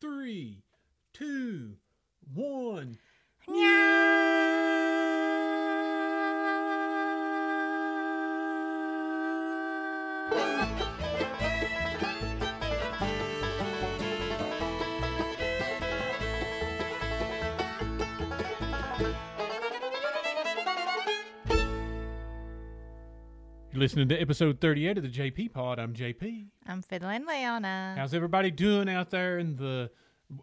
three, two, one. You're listening to episode 38 of the JP Pod. I'm JP. I'm fiddling Leona. How's everybody doing out there in the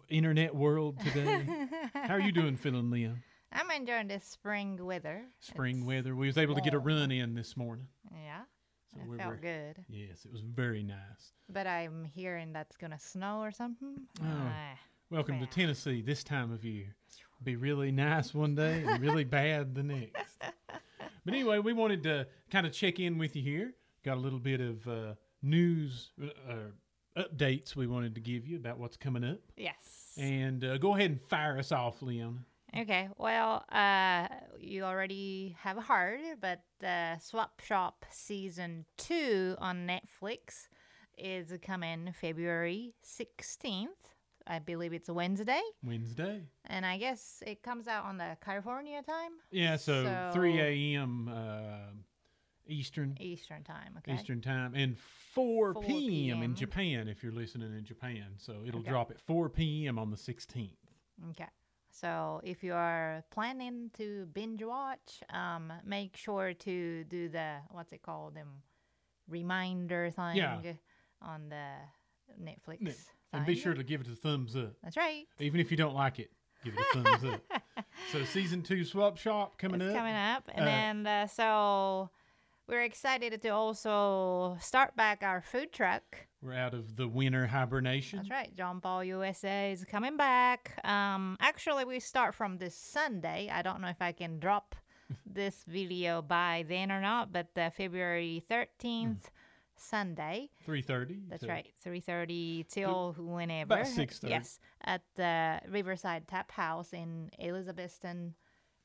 internet world today? How are you doing, feeling Leon? I'm enjoying this spring weather. Spring It's- weather. We was able to get a run in this morning. Yeah, So it felt good. Yes, it was very nice. But I'm hearing that's gonna snow or something. Oh. Ah, Welcome to Tennessee this time of year. Be really nice one day and really bad the next. But anyway, we wanted to kind of check in with you here. Got a little bit of uh, news uh, updates we wanted to give you about what's coming up. yes. And uh, go ahead and fire us off, Leon. Okay. Well, uh, you already have heard, but uh, Swap Shop season two on Netflix is coming February 16th. I believe it's a Wednesday, Wednesday. and I guess it comes out on the California time, Yeah, so, So- 3 a.m. Uh, Eastern Eastern time. Okay. Eastern time and 4, 4 p.m. in Japan if you're listening in Japan. So it'll Okay. drop at 4 p.m. on the 16th. Okay. So if you are planning to binge watch, um, make sure to do the what's it called, them reminder thing Yeah. on the Netflix. Ne- And be sure to give it a thumbs up. That's right. Even if you don't like it, give it a thumbs up. So season two swap shop coming it's up. coming up, and Uh, then uh, so we're excited to also start back our food truck. We're out of the winter hibernation. That's right. John Paul USA is coming back. Um, actually, we start from this Sunday. I don't know if I can drop this video by then or not, but uh, February 13th, Sunday. 3:30. That's right. 3.30 till whenever. About 6:30. Yes. At the Riverside Tap House in Elizabethton,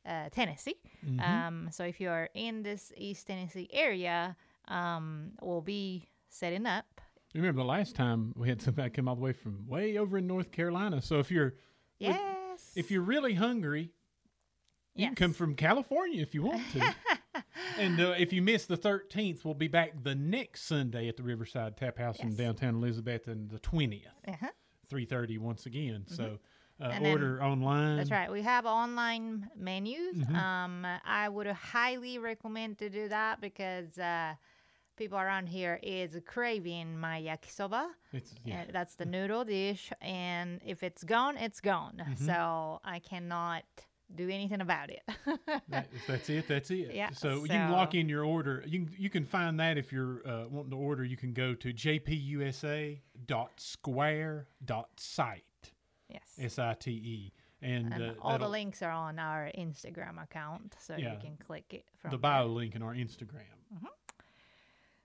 uh, Tennessee. Mhm. Um, so if you're in this East Tennessee area, um, we'll be setting up. Remember the last time we had somebody come all the way from way over in North Carolina. So if you're Yes. if you're really hungry, you can come from California if you want to. and uh, if you miss the 13th, we'll be back the next Sunday at the Riverside Tap House in downtown Elizabethton the 20th, Uh-huh. 3:30 once again. So uh, And then- order online. That's right. We have online menus. Mhm. Um, I would highly recommend to do that because uh, people around here is craving my yakisoba. It's yeah. Uh, that's the noodle dish, and if it's gone, it's gone. Mm-hmm. So I cannot do anything about it. That, that's it, that's it. Yeah, So, you can lock in your order. You can, you can find that if you're uh, wanting to order. You can go to jpusa.square.site. yes. S I T E. And, and uh, all the links are on our Instagram account, so Yeah. you can click it from the there. bio link in our Instagram.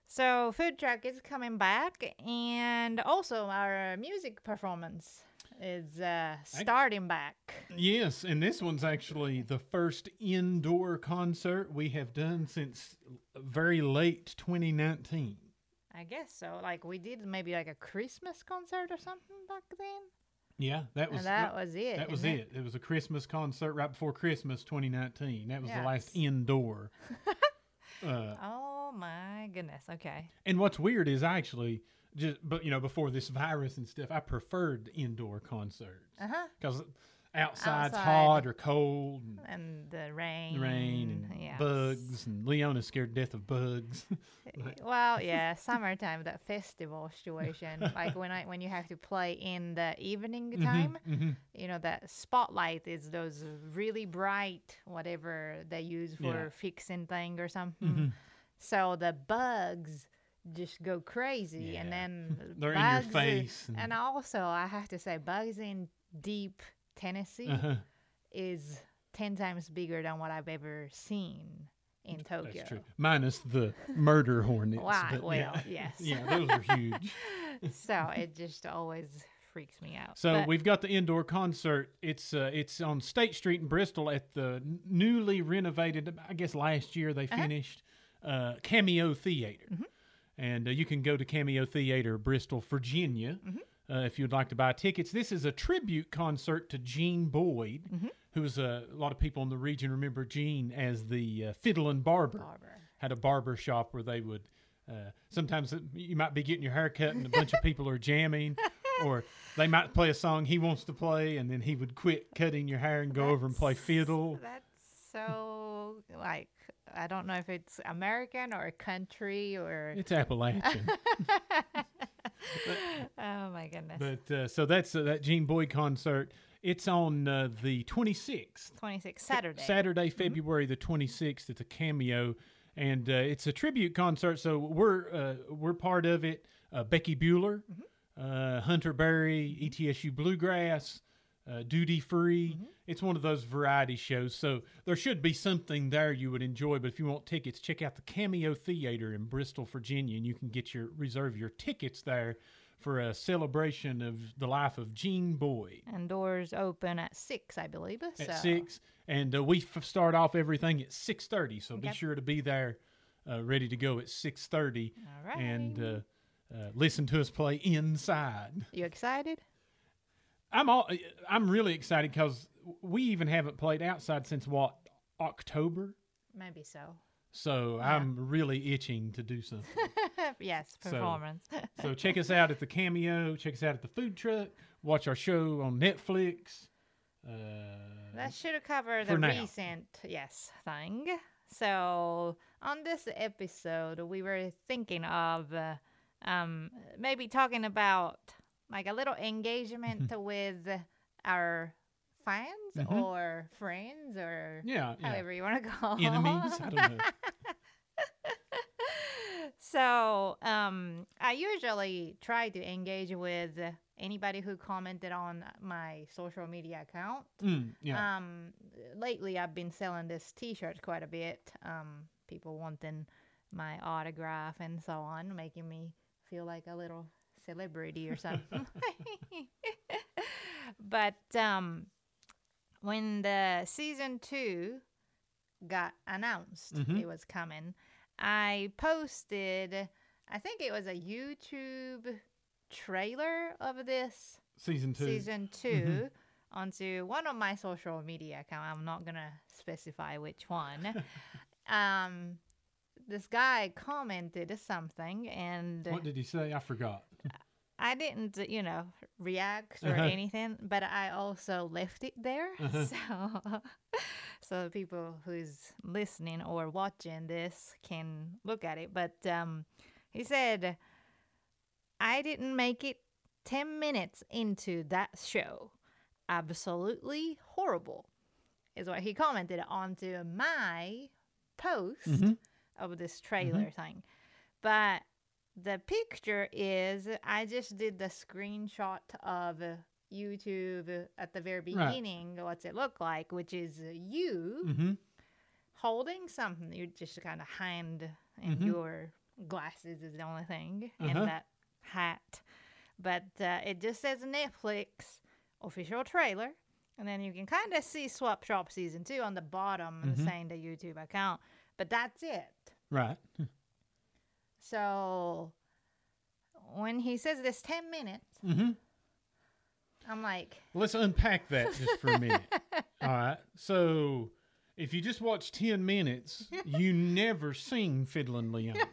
So food truck is coming back, and also our music performance is uh, starting back. Yes, and this one's actually the first indoor concert we have done since very late 2019. I guess so. Like we did maybe like a Christmas concert or something back then, Yeah, that was and that was it. that was isn't it. It was a Christmas concert right before Christmas 2019. That was the last indoor. uh, Oh my goodness. Okay. and what's weird is I actually just, but you know, before this virus and stuff, I preferred indoor concerts because outside's Outside. hot or cold. And, And the rain. rain and bugs and Leona's scared death of bugs. Well, yeah, summertime, that festival situation, like when I when you have to play in the evening time, hmm you know, that spotlight is those really bright whatever they use for Yeah. fixing thing or something. Mhm. So the bugs just go crazy, and then They're in your face. And, and also, I have to say, bugs in deep Tennessee uh-huh. is ten times bigger than what I've ever seen in Tokyo. That's true. Minus the murder hornets. But Well, yeah. yes. yeah, those are huge. so it just always freaks me out. So But- we've got the indoor concert. It's uh, it's on State Street in Bristol at the newly renovated. I guess last year they Uh-huh. finished uh, Cameo Theater, Mm-hmm. And uh, you can go to Cameo Theater, Bristol, Virginia. Mm-hmm. uh, if you'd like to buy tickets. This is a tribute concert to Gene Boyd, who was a, a lot of people in the region remember Gene as the uh, fiddling barber. Barber. Had a barber shop where they would. Uh, sometimes you might be getting your hair cut and a bunch of people are jamming, or they might play a song he wants to play, and then he would quit cutting your hair and go over and play fiddle. That's so like I don't know if it's American or a country or It's Appalachian. oh my goodness. But uh, so that's uh, that Gene Boyd concert. It's on uh, the 26th, 26 Saturday. Saturday, February the 26th. It's a cameo, and uh, it's a tribute concert. So we're uh, we're part of it. Uh, Becky Buller, uh, Hunter Berry, ETSU Bluegrass, uh, Duty Free. It's one of those variety shows. So there should be something there you would enjoy. But if you want tickets, check out the Cameo Theater in Bristol, Virginia, and you can get your reserve your tickets there for a celebration of the life of Gene Boyd and doors open at 6, I believe. at six, and uh, we f- start off everything at six thirty. So be sure to be there, uh, ready to go at six thirty, All right. and uh, uh, listen to us play inside. you excited? I'm all I'm really excited because we even haven't played outside since what October. Maybe so. So Yeah. I'm really itching to do something. yes, performance. so check us out at the Cameo. Check us out at the food truck. Watch our show on Netflix. Uh, that should cover the now. recent yes thing. So on this episode, we were thinking of uh, um, maybe talking about like a little engagement with our fans Mhm. or friends or yeah, yeah. however you want to call Enemies. I don't know. so um, I usually try to engage with anybody who commented on my social media account. Mm, yeah. Um, lately, I've been selling this T-shirt quite a bit. Um, people wanting my autograph and so on, making me feel like a little celebrity or something. but um, when the season two got announced, Mhm. it was coming. I posted, I think it was a YouTube trailer of this season two. season 2 onto one of my social media account. I'm not gonna specify which one. um, this guy commented something, and What did he say? I forgot. I didn't, you know, react or Uh-huh. anything, but I also left it there. Uh-huh. So, so people who's listening or watching this can look at it. But um, he said, I didn't make it 10 minutes into that show. Absolutely horrible, is what he commented onto my post Mhm. of this trailer thing. But the picture is I just did the screenshot of YouTube at the very beginning. What's it look like? Which is you Mm-hmm. holding something. You just kind of hand and Mhm. your glasses is the only thing Uh-huh. and that hat. But uh, it just says Netflix official trailer. And then you can kind of see Swap Shop season two on the bottom Mhm. saying the YouTube account. But that's it. Right. So when he says this 10 minutes, Mm-hmm. I'm like, Let's unpack that just for a minute. All right. So, if you just watch 10 minutes, you never seen Fiddlin' Leon.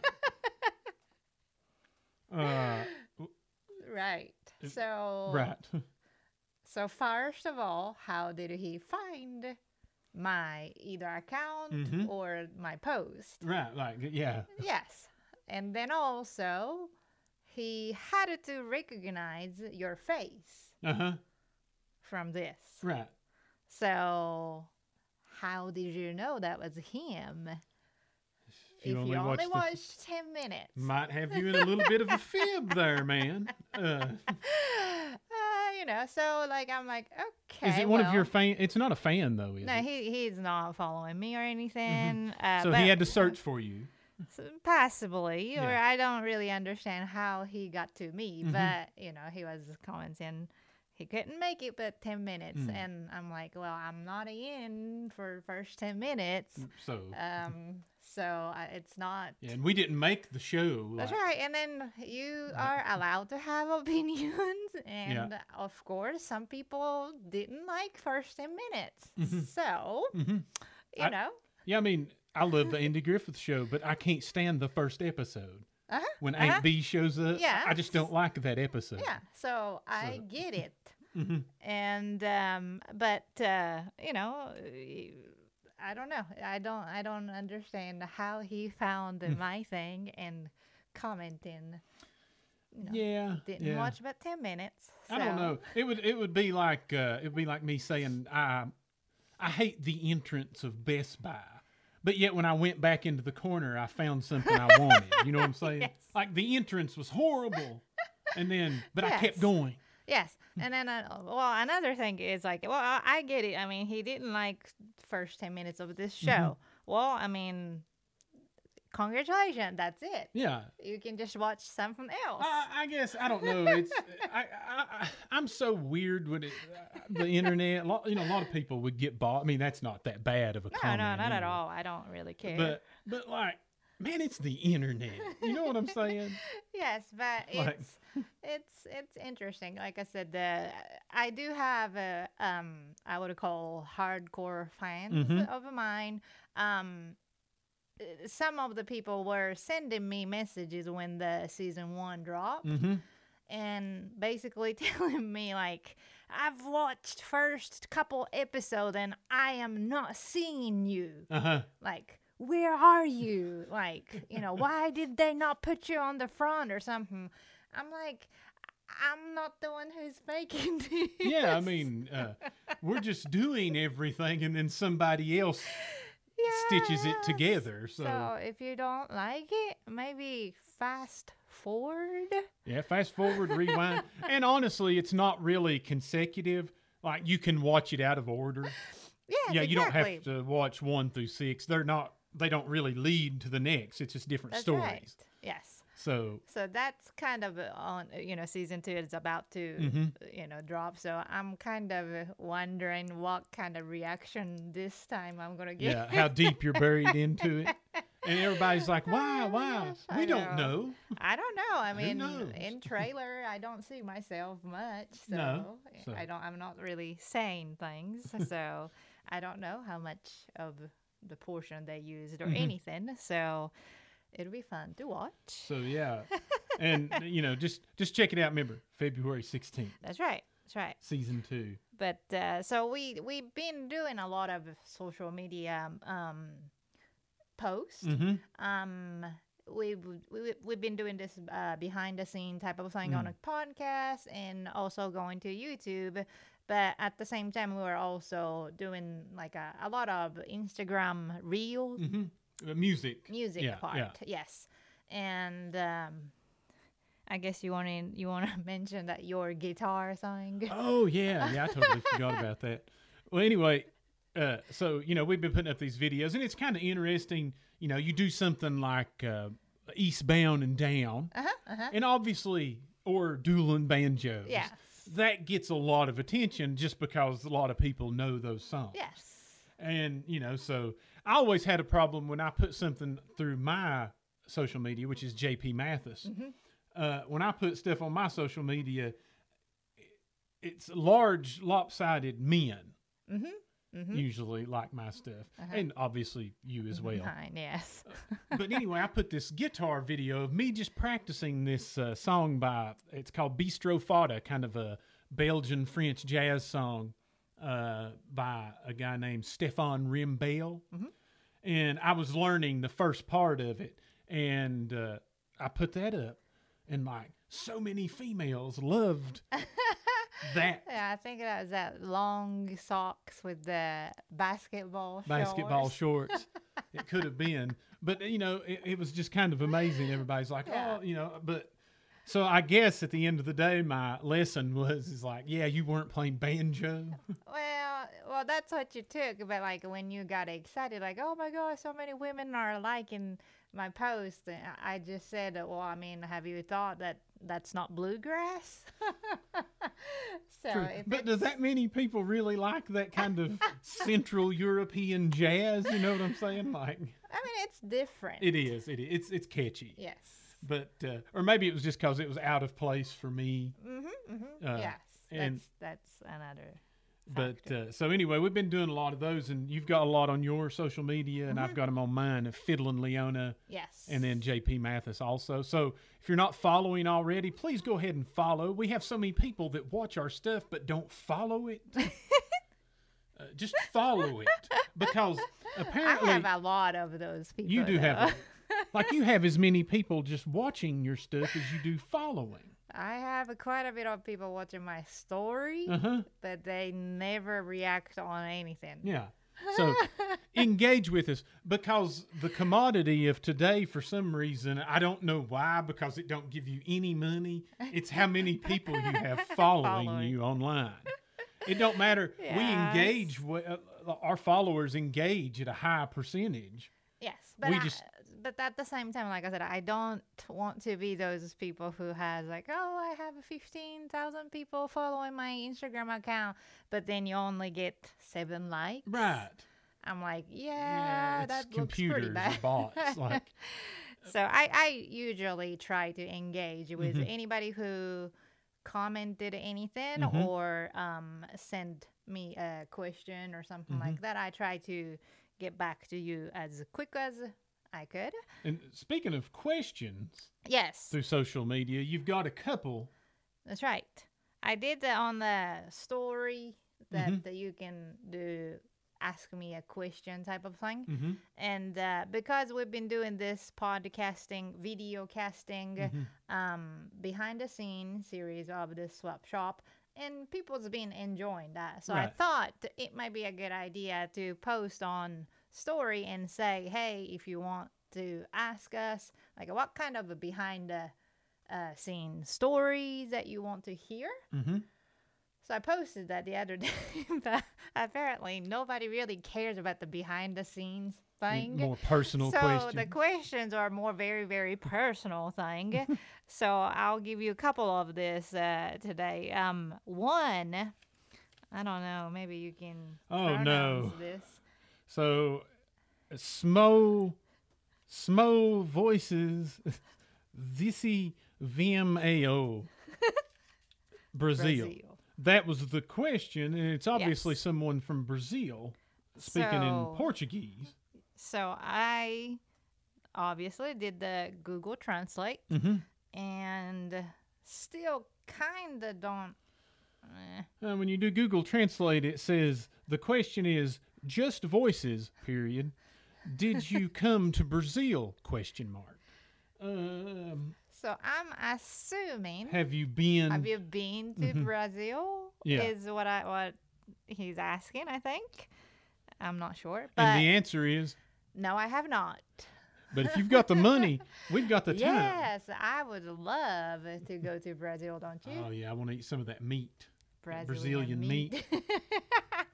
Uh, right. So, right. so first of all, how did he find my either account Mhm. or my post? Right. Like, yeah. yes. And then also, he had to recognize your face Uh huh. from this. Right. So, how did you know that was him? If you if only you only watched the- watched 10 minutes. Might have you in a little bit of a fib there, man. Uh, uh, you know, so like I'm like, okay. is it one of your fan? It's not a fan though, is No, it? he he's not following me or anything. Uh, so he had to search for you. Possibly, or Yeah. I don't really understand how he got to me. Mhm. But you know, he was commenting he couldn't make it but 10 minutes Mm. and i'm like well i'm not in for first 10 minutes So um So uh, it's not. Yeah, and we didn't make the show. That's like- right. And then you are allowed to have opinions. And of course, some people didn't like first 10 minutes. So, Mhm. you I- know, Yeah, I mean, I love the Andy Griffith show, but I can't stand the first episode. uh-huh, When uh-huh. Aunt Bee shows up, Yeah. I just don't like that episode. yeah. So I So- get it. Mhm. And, um, but, uh, you know, I don't know. I don't, I don't understand how he found Mm. my thing and commenting. You know, Yeah. didn't yeah. watch but 10 minutes. I don't know. It would it would be like uh, it would be like me saying I I hate the entrance of Best Buy, but yet when I went back into the corner, I found something I wanted. You know what I'm saying? Yes. Like the entrance was horrible, and then but I kept going. Yes, and then uh, well, another thing is like, well, I, I get it. I mean, he didn't like first ten minutes of this show. Mm-hmm. Well, I mean, congratulations, that's it. Yeah. You can just watch something else. I, I guess I don't know. It's I, I, I I'm so weird with it. Uh, the internet. A lot, you know, a lot of people would get bought. I mean, that's not that bad of a no, comment. no, not at all. I don't really care. But but like, man, it's the internet. You know what I'm saying? yes, but Like- it's it's it's interesting. Like I said, the I do have a um I would call hardcore fans Mhm. of mine. Um, some of the people were sending me messages when the season one dropped, Mm-hmm. and basically telling me like. I've watched first couple episodes and I am not seeing you Uh huh. like where are you like you know why did they not put you on the front or something i'm like i'm not the one who's making this Yeah, I mean, uh, we're just doing everything, and then somebody else stitches it together. So, so if you don't like it maybe fast forward yeah, fast forward, rewind, and honestly, it's not really consecutive. Like you can watch it out of order. yes, yeah, you don't have to watch one through six. They're not. They don't really lead to the next. It's just different That's stories. right. yes So, so that's kind of uh, on you know season two is about to Mhm. you know drop so i'm kind of wondering what kind of reaction this time i'm gonna get yeah, how deep you're buried into it, and everybody's like, "Why? Why? Gosh, I We don't know. know." I don't know. I mean, in trailer, I don't see myself much, so, No, so- I don't. I'm not really saying things, so I don't know how much of the portion they used or Mhm. anything. So it'll be fun to watch. So yeah, and you know, just just check it out. Remember, February sixteenth, That's right. That's right. season two. But uh, so we we've been doing a lot of social media um, posts. Mm-hmm. um we've we, we've been doing this uh, behind the scene type of thing on Mm. a podcast and also going to youtube but at the same time we were also doing like a, a lot of instagram reel Mm-hmm. Uh, music. music yeah, part yeah. yes and um i guess you want to you want to mention that your guitar thing Oh yeah, yeah. I totally forgot about that. Well, anyway, uh, so you know we've been putting up these videos, and it's kind of interesting. You know, you do something like uh, Eastbound and Down, uh-huh uh-huh and obviously, or dueling banjos. yes That gets a lot of attention just because a lot of people know those songs. yes And, you know, so I always had a problem when I put something through my social media, which is JP Mathes. Uh, when I put stuff on my social media, it's large, lopsided men mm-hmm. Usually like my stuff, Uh-huh. and obviously you as well. Fine, yes. But anyway, I put this guitar video of me just practicing this uh, song by it's called Bistro Fada, kind of a Belgian French jazz song uh, by a guy named Stéphane Wrembel. And I was learning the first part of it, and uh, I put that up, and like so many females loved that Yeah, I think that was that long socks with the basketball basketball shorts. shorts. it could have been, but you know, it, it was just kind of amazing. Everybody's like, Yeah. oh, you know, but so I guess at the end of the day, my lesson was is like, yeah, you weren't playing banjo. Well, well, that's what you took. But like when you got excited, like, oh my god, so many women are liking my post. and I I just said, well, I mean, have you thought that that's not bluegrass? so, True. But does that many people really like that kind of Central European jazz? You know what I'm saying? Like, I mean, it's different. It is. It is. It's it's catchy. Yes. But uh, or maybe it was just because it was out of place for me. Mm-hmm. mm-hmm. Uh, yes. and- That's that's another. But factor. uh, so anyway, we've been doing a lot of those, and you've got a lot on your social media, and Mm-hmm. I've got them on mine, of Fiddlin' Leona, yes. and then JP Mathes also. So if you're not following already, please go ahead and follow. We have so many people that watch our stuff but don't follow it. uh, just follow it because apparently I have a lot of those people. you do have, though. a- like you have as many people just watching your stuff as you do following. I have quite a bit of people watching my story, Uh huh. but they never react on anything. Yeah. So engage with us because the commodity of today, for some reason, I don't know why, because it don't give you any money. It's how many people you have following, Following. you online. It don't matter. We engage. Uh, our followers engage at a high percentage. Yes, but We I, just- but at the same time, like I said, I don't want to be those people who has like, oh, I have fifteen thousand people following my Instagram account, but then you only get seven likes. Right. I'm like, yeah, it's that looks computers pretty bad. bots. Like, so I, I usually try to engage with Mhm. anybody who commented anything Mhm. or um, send me a question or something Mm-hmm. like that. I try to get back to you as quick as I could. and speaking of questions Yes, through social media, you've got a couple. that's right. I did that on the story that, Mhm. that you can do ask me a question type of thing. Mm-hmm. And uh, because we've been doing this podcasting, video casting, Mhm. um, behind the scenes series of the swap shop, and people's been enjoying that. So I thought it might be a good idea to post on story and say, hey, if you want to ask us, like what kind of a behind the uh, scene stories that you want to hear. Mm-hmm. So I posted that the other day, but apparently nobody really cares about the behind the scenes thing. More personal so questions. the questions are more very very personal thing. so I'll give you a couple of this uh, today. Um, one, I don't know, maybe you can. Oh, no. This. So, Smo, Smo voices, Zissy VMAO, Brazil. Brazil. That was the question, and it's obviously Yes. someone from Brazil speaking in Portuguese. So I obviously did the Google Translate hmm and still kind of don't. eh. Uh, when you do Google Translate, it says the question is just voices. Period. Did you come to Brazil? Question mark. Um, So I'm assuming. have you been? Have you been to Brazil? Mm-hmm. Yeah. Is what I what he's asking. I think. I'm not sure, but and the answer is no, I have not. But if you've got the money, we've got the time. Yes, I would love to go to Brazil. Don't you? Oh yeah, I want to eat some of that meat, Brazilian, Brazilian meat.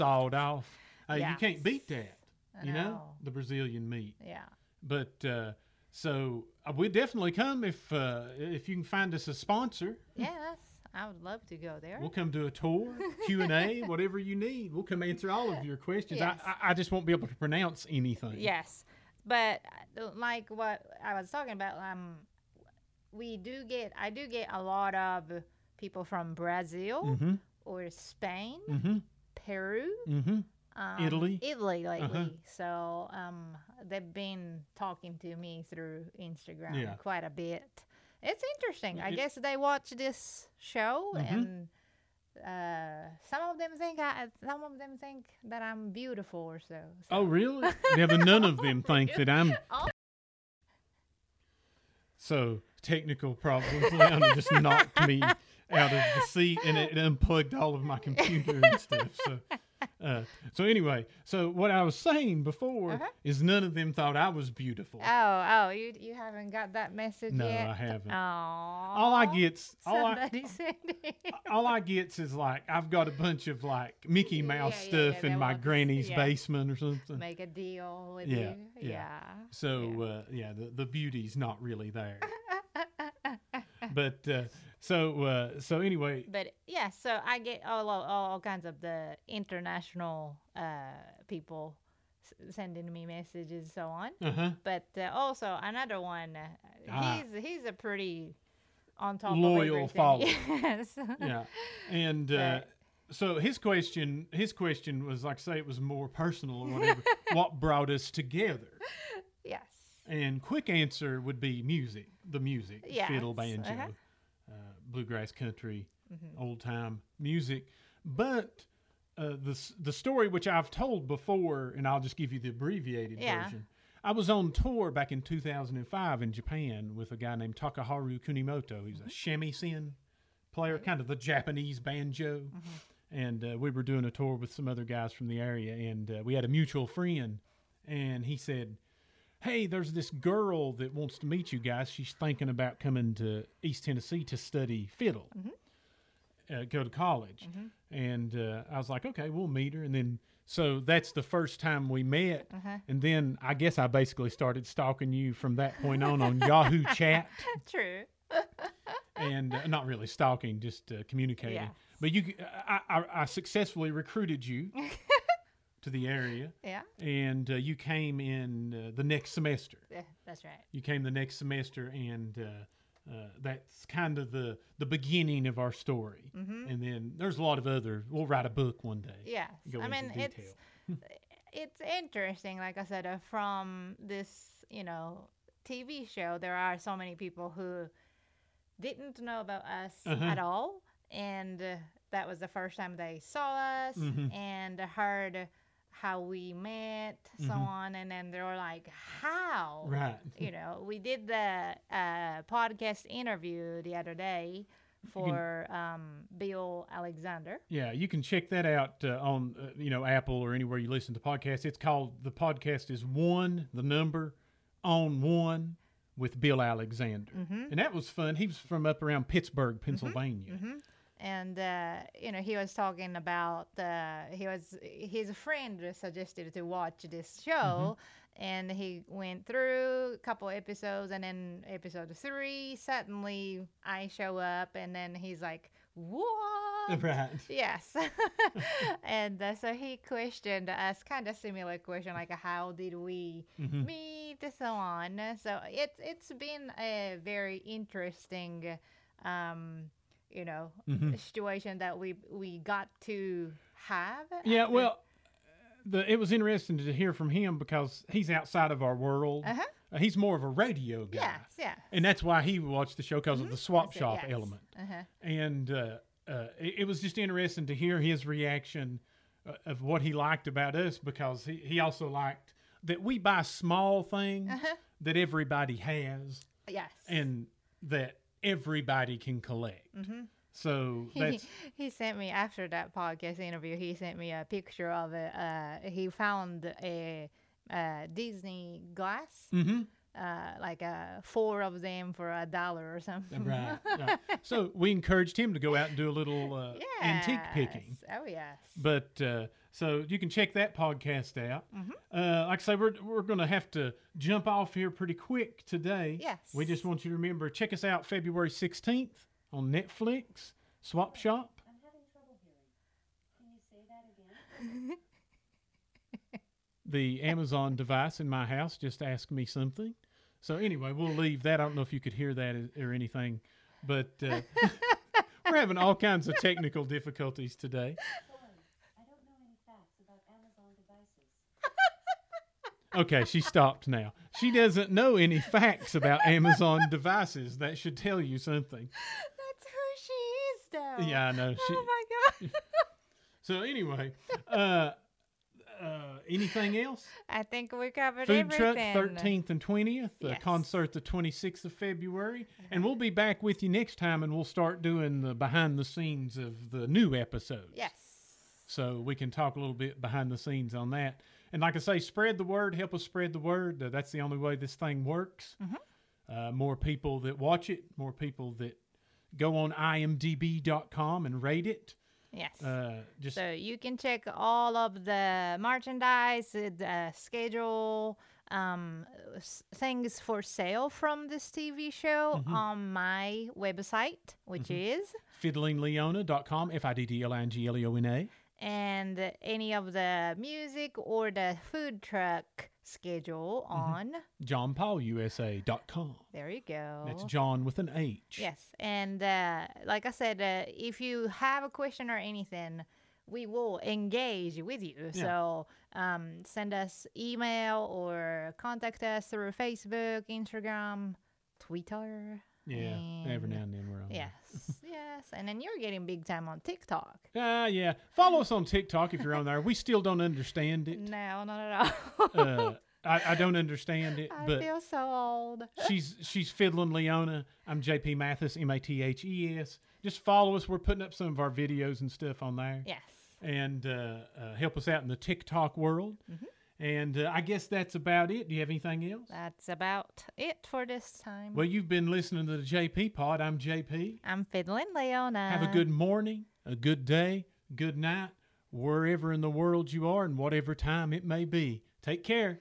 sawed off. Hey, you can't beat that. You know know. the Brazilian meat. yeah. But uh, so uh, we'd definitely come if uh, if you can find us a sponsor. Yes, I would love to go there. We'll come do a tour, Q and A, whatever you need. We'll come answer all of your questions. Yes. I, I, I just won't be able to pronounce anything. Yes, but uh, like what I was talking about, um, we do get I do get a lot of people from Brazil Mm-hmm. or Spain, Mm-hmm. Peru, Mm-hmm. um, Italy? Italy lately. Uh-huh. So um, they've been talking to me through Instagram Yeah. quite a bit. It's interesting. I guess they watch this show Mhm. and. Uh, some of them think I, some of them think that I'm beautiful or so. so. Oh, really? yeah, but none of them think that I'm. Oh. So technical problems. Just knocked me out of the seat and it unplugged all of my computer and stuff. So, uh, so anyway, so what I was saying before Uh-huh. is none of them thought I was beautiful. Oh, oh, you you haven't got that message no, yet? I haven't. Oh. all I get's all I, Somebody sent it. all I gets is like I've got a bunch of like Mickey Mouse yeah, stuff yeah, in my granny's yeah. basement or something. Make a deal with Yeah, you. yeah. Yeah. So uh, yeah, the the beauty's not really there. but uh, so uh, so anyway, But yeah, so I get all all, all kinds of the international uh, people sending me messages and so on. Uh huh. But uh, also another one, uh, Ah. he's he's a pretty on top Loyal follower. Yes. Yeah. And uh, so his question, his question was like, say, it was more personal or whatever. what brought us together? yes. And quick answer would be music, the music, fiddle, banjo, uh-huh. Bluegrass, country, Mm-hmm. old time music. But uh, the the story which I've told before, and I'll just give you the abbreviated Yeah. version. I was on tour back in 2005 in Japan with a guy named Takeharu Kunimoto. He's a shamisen player, kind of the Japanese banjo. And uh, we were doing a tour with some other guys from the area, and uh, we had a mutual friend, and he said, hey, there's this girl that wants to meet you guys. She's thinking about coming to East Tennessee to study fiddle, uh, go to college. And uh, I was like, okay, we'll meet her. And then, so that's the first time we met. And then I guess I basically started stalking you from that point on on Yahoo Chat. True. And uh, not really stalking, just uh, communicating. But you, I, I, I successfully recruited you to the area. Yeah. And uh, you came in uh, the next semester. Yeah, that's right. you came the next semester and uh, uh, that's kind of the the beginning of our story and then there's a lot of other we'll write a book one day Yes. I mean, it's it's interesting. Like I said, uh, from this, you know, TV show, there are so many people who didn't know about us Uh-huh. at all, and uh, that was the first time they saw us Mhm. and heard how we met, so Mhm. on, and then they were like, "How?" right you know, we did the uh, podcast interview the other day for um, Bill Alexander. yeah you can check that out uh, on uh, you know apple or anywhere you listen to podcasts it's called the podcast is one the number on one with bill alexander Mm-hmm. and that was fun he was from up around pittsburgh pennsylvania hmm And uh, you know, he was talking about uh, he was his friend suggested to watch this show, and he went through a couple episodes, and then episode three, suddenly I show up, and then he's like, "What?" right Yes. and uh, so he questioned us, kind of similar question, like how did we Mhm. meet, so on. So it's it's been a very interesting, um, you know, Mhm. situation that we we got to have. Yeah, well, the it was interesting to hear from him because he's outside of our world. Uh-huh. Uh, he's more of a radio guy, Yes, yes. and that's why he watched the show because of the swap shop yes. element. Uh-huh. And uh, uh, it, it was just interesting to hear his reaction uh, of what he liked about us because he, he also liked that we buy small things Uh-huh. that everybody has Yes. and that everybody can collect. So he, that's he sent me after that podcast interview. He sent me a picture of it. Uh, he found a, uh Disney glass, hmm uh, like uh, four of them for a dollar or something. Right, right. So we encouraged him to go out and do a little uh, antique picking. Oh yes. But uh, so you can check that podcast out. Mm-hmm. Uh, like I say, we're, we're going to have to jump off here pretty quick today. Yes. We just want you to remember check us out February 16th on Netflix, Swap Shop. I'm having trouble hearing. Can you say that again? The Amazon device in my house just asked me something. So anyway, we'll leave that. I don't know if you could hear that or anything, but uh, we're having all kinds of technical difficulties today. Boy, I don't know any facts about Amazon devices. Okay, she stopped now. She doesn't know any facts about Amazon devices. That should tell you something. That's who she is, though. Yeah, I know. She, Oh my god. so anyway, uh, anything else? I think we covered Food truck 13th and 20th. The Yes. concert the 26th of February. And we'll be back with you next time and we'll start doing the behind the scenes of the new episodes. Yes. So we can talk a little bit behind the scenes on that. And like I say, spread the word, help us spread the word. Uh, that's the only way this thing works. Uh, more people that watch it, more people that go on imdb.com and rate it. Yes. Uh, just so you can check all of the merchandise, uh, the schedule, um, things for sale from this TV show Mm-hmm. on my website, which is, fiddlingleona.com, F I D D L I N G L E O N A. and any of the music or the food truck schedule on. JohnPaulUSA.com. There you go. That's John with an H. Yes, and uh, like I said, uh, if you have a question or anything, we will engage with you. Yeah. So um, send us email or contact us through Facebook, Instagram, Twitter. Yeah. Every now and then we're on. there. Yes, yes, and then you're getting big time on TikTok. Ah, yeah. Follow us on TikTok if you're on there. We still don't understand it. No, not at all. Uh, I, I don't understand it, I but feel so old. she's she's fiddling Leona. I'm JP Mathes, M A T H E S. Just follow us. We're putting up some of our videos and stuff on there, Yes. and uh, uh, help us out in the TikTok world. Mm-hmm. And uh, I guess that's about it. Do you have anything else? That's about it for this time. Well, you've been listening to the JP Pod. I'm JP. I'm fiddling Leona. Have a good morning, a good day, good night, wherever in the world you are, and whatever time it may be. Take care.